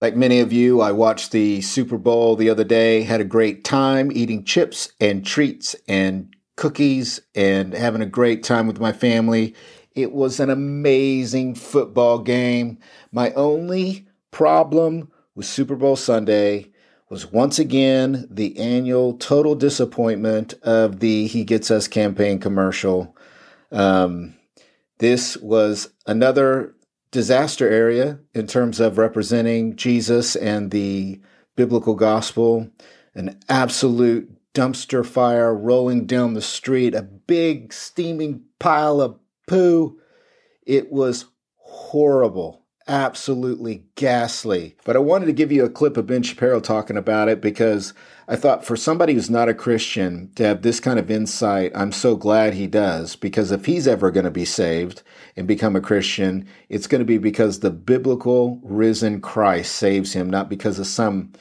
Like many of you, I watched the Super Bowl the other day, had a great time eating chips and treats and cookies and having a great time with my family. It was an amazing football game. My only problem with Super Bowl Sunday was once again the annual total disappointment of the He Gets Us campaign commercial. Um, this was another disaster area in terms of representing Jesus and the biblical gospel, an absolute dumpster fire rolling down the street, a big steaming pile of poo. It was horrible, absolutely ghastly. But I wanted to give you a clip of Ben Shapiro talking about it because I thought for somebody who's not a Christian to have this kind of insight, I'm so glad he does because if he's ever going to be saved and become a Christian, it's going to be because the biblical risen Christ saves him, not because of some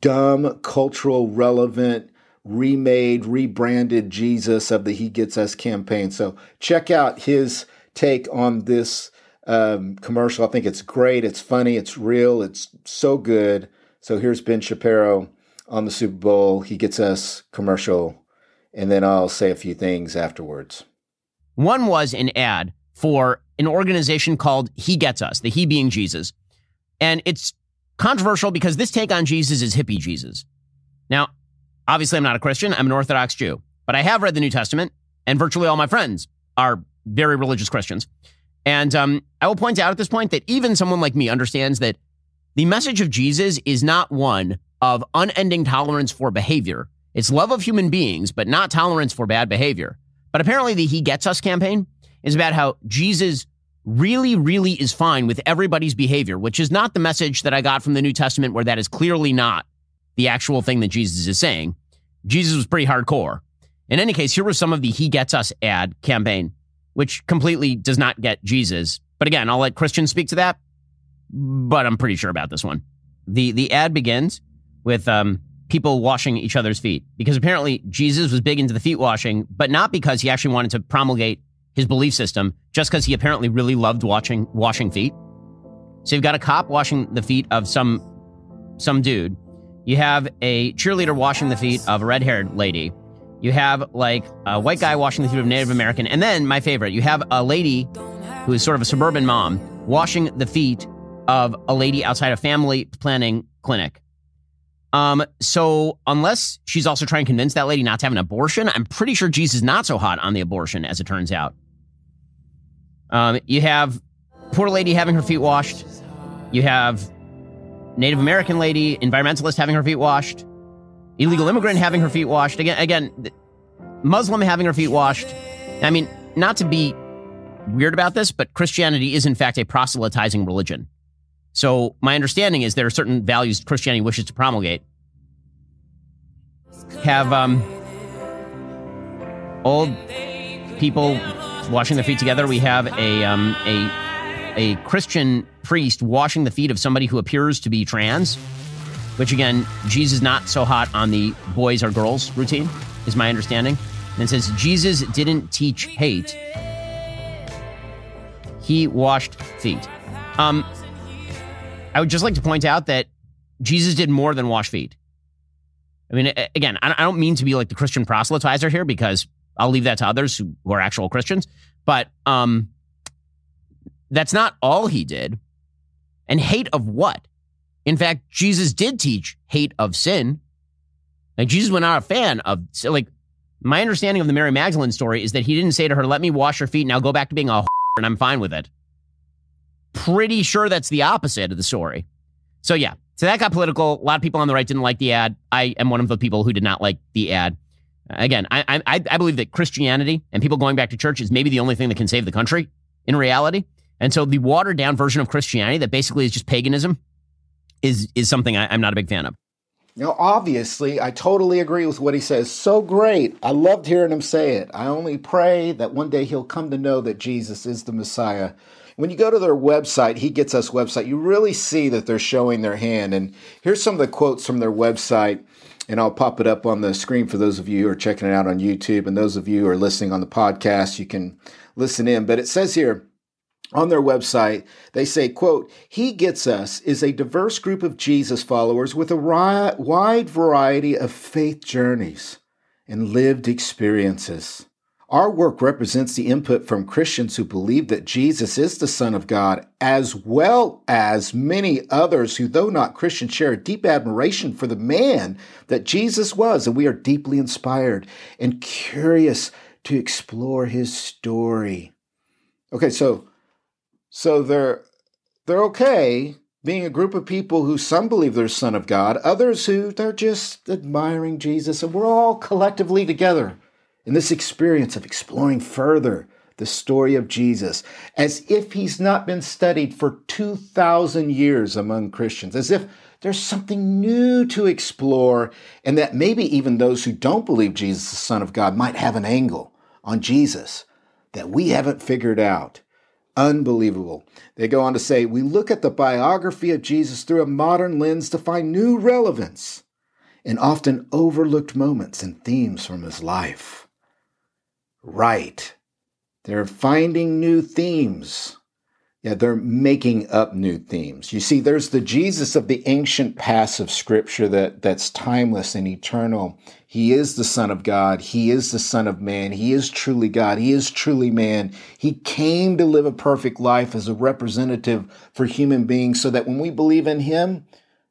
dumb, cultural relevant, remade, rebranded Jesus of the He Gets Us campaign. So check out his take on this um, commercial. I think it's great. It's funny. It's real. It's so good. So here's Ben Shapiro on the Super Bowl. He gets us commercial, and then I'll say a few things afterwards. One was an ad for an organization called He Gets Us, the He being Jesus. And it's controversial because this take on Jesus is hippie Jesus. Now, obviously, I'm not a Christian, I'm an Orthodox Jew, but I have read the New Testament, and virtually all my friends are very religious Christians. And um, I will point out at this point that even someone like me understands that the message of Jesus is not one of unending tolerance for behavior. It's love of human beings, but not tolerance for bad behavior. But apparently, the He Gets Us campaign is about how Jesus really, really is fine with everybody's behavior, which is not the message that I got from the New Testament, where that is clearly not the actual thing that Jesus is saying. Jesus was pretty hardcore. In any case, here was some of the He Gets Us ad campaign, which completely does not get Jesus. But again, I'll let Christians speak to that, but I'm pretty sure about this one. The, the ad begins with um, people washing each other's feet because apparently Jesus was big into the feet washing, but not because he actually wanted to promulgate his belief system, just because he apparently really loved watching washing feet. So you've got a cop washing the feet of some some dude. You have a cheerleader washing the feet of a red haired lady. You have like a white guy washing the feet of a Native American. And then my favorite, you have a lady who is sort of a suburban mom washing the feet of a lady outside a family planning clinic. Um, so unless she's also trying to convince that lady not to have an abortion, I'm pretty sure Jesus is not so hot on the abortion as it turns out. Um, you have poor lady having her feet washed. You have Native American lady, environmentalist having her feet washed. Illegal immigrant having her feet washed. Again, again, Muslim having her feet washed. I mean, not to be weird about this, but Christianity is in fact a proselytizing religion. So my understanding is there are certain values Christianity wishes to promulgate. Have um, old people washing their feet together. We have a um, a a Christian priest washing the feet of somebody who appears to be trans, which again, Jesus is not so hot on the boys or girls routine, is my understanding. And it says Jesus didn't teach hate; he washed feet. Um, I would just like to point out that Jesus did more than wash feet. I mean, again, I don't mean to be like the Christian proselytizer here because I'll leave that to others who, are actual Christians. But um, that's not all he did. And hate of what? In fact, Jesus did teach hate of sin. Like Jesus was not a fan of like my understanding of the Mary Magdalene story is that he didn't say to her, "Let me wash your feet, now go back to being a and I'm fine with it." pretty sure that's the opposite of the story. So yeah, so that got political. A lot of people on the right didn't like the ad. I am one of the people who did not like the ad. Again, I, I, I believe that Christianity and people going back to church is maybe the only thing that can save the country in reality. And so the watered down version of Christianity that basically is just paganism is is something I, I'm not a big fan of. Now, obviously, I totally agree with what he says. So great. I loved hearing him say it. I only pray that one day he'll come to know that Jesus is the Messiah when you go to their website, He Gets Us website, you really see that they're showing their hand. And here's some of the quotes from their website, and I'll pop it up on the screen for those of you who are checking it out on YouTube. And those of you who are listening on the podcast, you can listen in. But it says here, on their website, they say, quote, He Gets Us is a diverse group of Jesus followers with a wide variety of faith journeys and lived experiences. Our work represents the input from Christians who believe that Jesus is the Son of God, as well as many others who, though not Christians, share a deep admiration for the man that Jesus was. And we are deeply inspired and curious to explore his story. Okay, so so they're they're okay being a group of people who some believe they're son of God, others who they're just admiring Jesus, and we're all collectively together in this experience of exploring further the story of Jesus as if he's not been studied for 2,000 years among Christians, as if there's something new to explore, and that maybe even those who don't believe Jesus is the Son of God might have an angle on Jesus that we haven't figured out. Unbelievable. They go on to say, We look at the biography of Jesus through a modern lens to find new relevance and often overlooked moments and themes from his life right. They're finding new themes. Yeah, they're making up new themes. You see, there's the Jesus of the ancient past of Scripture that, that's timeless and eternal. He is the Son of God. He is the Son of Man. He is truly God. He is truly man. He came to live a perfect life as a representative for human beings so that when we believe in Him,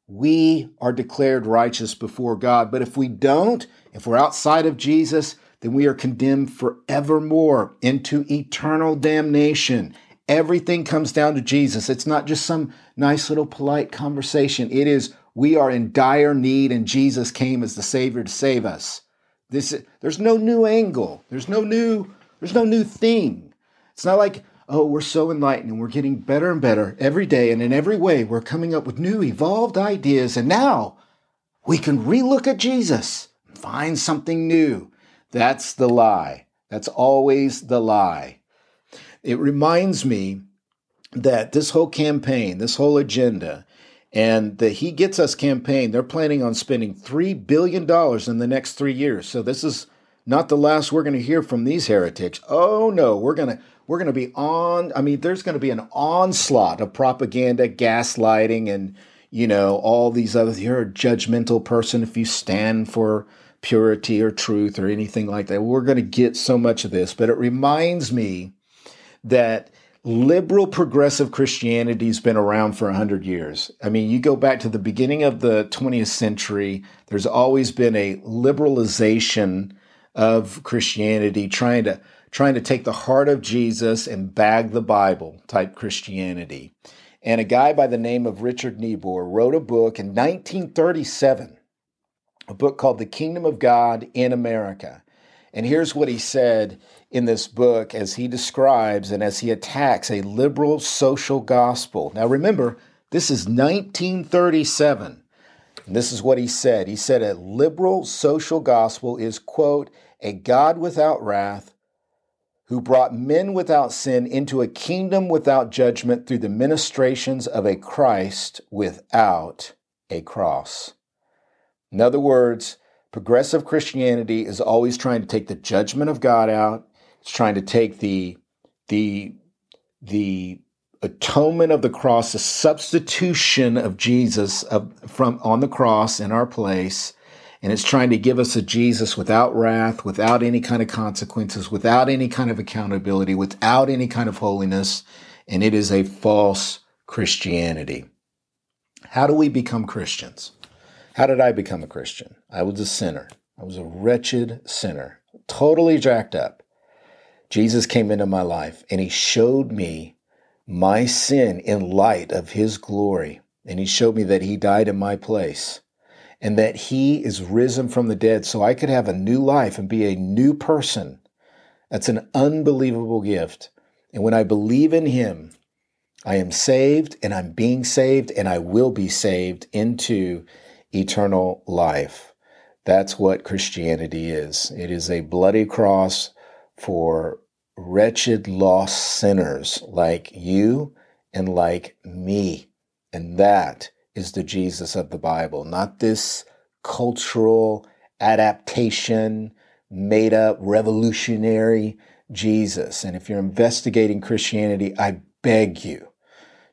we are declared righteous before God. But if we don't, if we're outside of Jesus, then we are condemned forevermore into eternal damnation. Everything comes down to Jesus. It's not just some nice little polite conversation. It is we are in dire need and Jesus came as the savior to save us. This there's no new angle. There's no new there's no new thing. It's not like, oh, we're so enlightened and we're getting better and better every day and in every way we're coming up with new evolved ideas and now we can relook at Jesus and find something new. That's the lie. That's always the lie. It reminds me that this whole campaign, this whole agenda, and the He Gets Us campaign, they're planning on spending $3 billion in the next three years. So this is not the last we're going to hear from these heretics. Oh no, we're going to we're going to be on I mean there's going to be an onslaught of propaganda, gaslighting and you know all these other you're a judgmental person if you stand for purity or truth or anything like that. We're going to get so much of this, but it reminds me that liberal progressive Christianity has been around for 100 years. I mean, you go back to the beginning of the 20th century, there's always been a liberalization of Christianity trying to trying to take the heart of Jesus and bag the Bible type Christianity. And a guy by the name of Richard Niebuhr wrote a book in 1937 a book called The Kingdom of God in America. And here's what he said in this book as he describes and as he attacks a liberal social gospel. Now remember, this is 1937. And this is what he said. He said a liberal social gospel is, quote, a God without wrath who brought men without sin into a kingdom without judgment through the ministrations of a Christ without a cross. In other words, progressive Christianity is always trying to take the judgment of God out. It's trying to take the the the atonement of the cross, the substitution of Jesus of, from on the cross in our place, and it's trying to give us a Jesus without wrath, without any kind of consequences, without any kind of accountability, without any kind of holiness, and it is a false Christianity. How do we become Christians? How did I become a Christian? I was a sinner. I was a wretched sinner, totally jacked up. Jesus came into my life and he showed me my sin in light of his glory. And he showed me that he died in my place and that he is risen from the dead so I could have a new life and be a new person. That's an unbelievable gift. And when I believe in him, I am saved and I'm being saved and I will be saved into eternal life. That's what Christianity is. It is a bloody cross for wretched, lost sinners like you and like me. And that is the Jesus of the Bible, not this cultural adaptation, made up revolutionary Jesus. And if you're investigating Christianity, I beg you,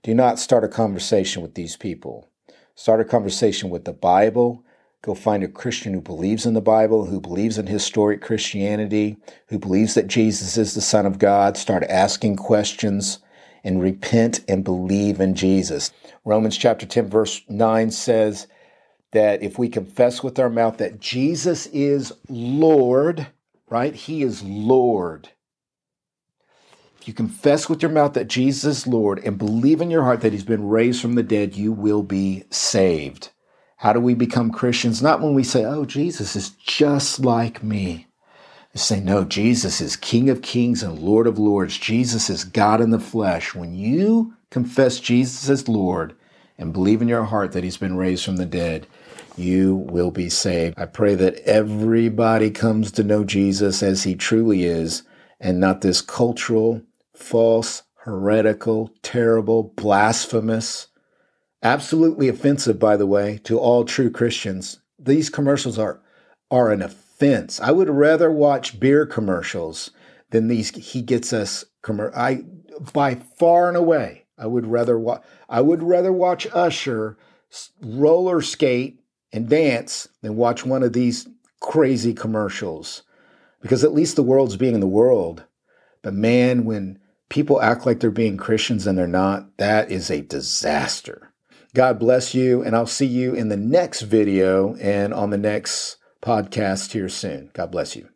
do not start a conversation with these people. Start a conversation with the Bible. Go find a Christian who believes in the Bible, who believes in historic Christianity, who believes that Jesus is the Son of God. Start asking questions and repent and believe in Jesus. Romans chapter 10, verse 9 says that if we confess with our mouth that Jesus is Lord, right? He is Lord. You confess with your mouth that Jesus is Lord and believe in your heart that he's been raised from the dead, you will be saved. How do we become Christians? Not when we say, oh, Jesus is just like me. They say, no, Jesus is King of kings and Lord of lords. Jesus is God in the flesh. When you confess Jesus as Lord and believe in your heart that he's been raised from the dead, you will be saved. I pray that everybody comes to know Jesus as he truly is and not this cultural, false, heretical, terrible, blasphemous, absolutely offensive, by the way, to all true Christians. These commercials are, are an offense. I would rather watch beer commercials than these he gets us commer- I by far and away. I would rather watch I would rather watch Usher roller skate and dance than watch one of these crazy commercials. Because at least the world's being in the world. But man, when people act like they're being Christians and they're not, that is a disaster. God bless you, and I'll see you in the next video and on the next podcast here soon. God bless you.